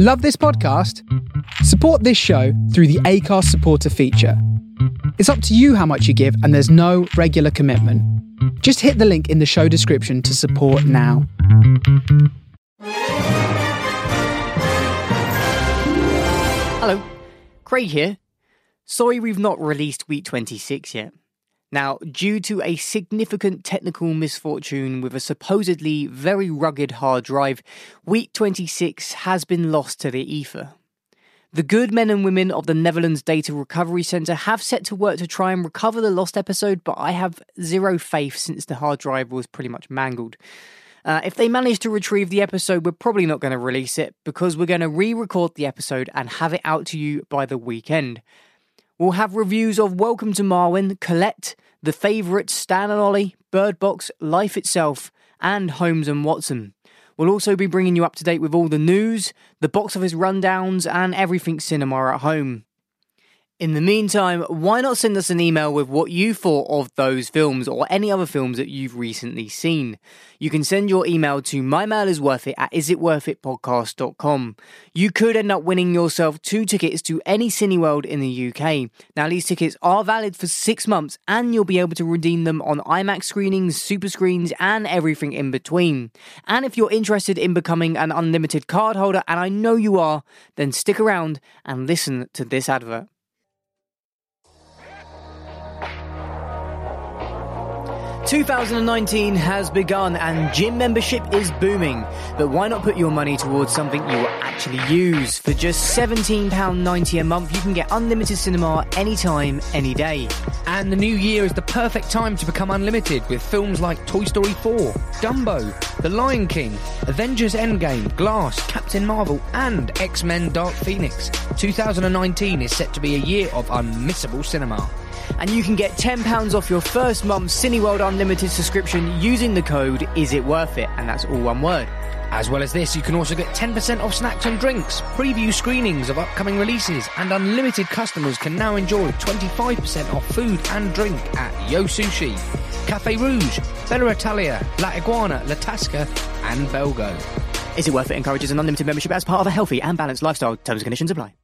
Love this podcast? Support this show through the Acast supporter feature. It's up to you how much you give, and there's no regular commitment. Just hit the link in the show description to support now. Hello, Craig here. Sorry we've not released week 26 yet. Now, due to a significant technical misfortune with a supposedly very rugged hard drive, week 26 has been lost to the ether. The good men and women of the Netherlands Data Recovery Centre have set to work to try and recover the lost episode, but I have zero faith since the hard drive was pretty much mangled. Uh, if they manage to retrieve the episode, we're probably not going to release it because we're going to re record the episode and have it out to you by the weekend. We'll have reviews of Welcome to Marwen, Colette, The Favourite, Stan and Ollie, Bird Box, Life Itself, and Holmes and Watson. We'll also be bringing you up to date with all the news, the box office rundowns, and everything cinema at home. In the meantime, why not send us an email with what you thought of those films or any other films that you've recently seen? You can send your email to mymail at isitworthitpodcast.com. You could end up winning yourself two tickets to any Cineworld in the UK. Now, these tickets are valid for six months and you'll be able to redeem them on IMAX screenings, super screens, and everything in between. And if you're interested in becoming an unlimited card holder, and I know you are, then stick around and listen to this advert. 2019 has begun and gym membership is booming, but why not put your money towards something you will actually use? For just £17.90 a month, you can get unlimited cinema anytime, any day. And the new year is the perfect time to become unlimited with films like Toy Story 4, Dumbo, The Lion King, Avengers Endgame, Glass, Captain Marvel, and X Men Dark Phoenix. 2019 is set to be a year of unmissable cinema and you can get £10 off your first month's Cineworld Unlimited subscription using the code Is It Worth It, and that's all one word. As well as this, you can also get 10% off snacks and drinks, preview screenings of upcoming releases, and unlimited customers can now enjoy 25% off food and drink at Yo Sushi, Cafe Rouge, Bella Italia, La Iguana, La Tasca, and Belgo. Is it worth it? Encourages an unlimited membership as part of a healthy and balanced lifestyle. Terms and conditions apply.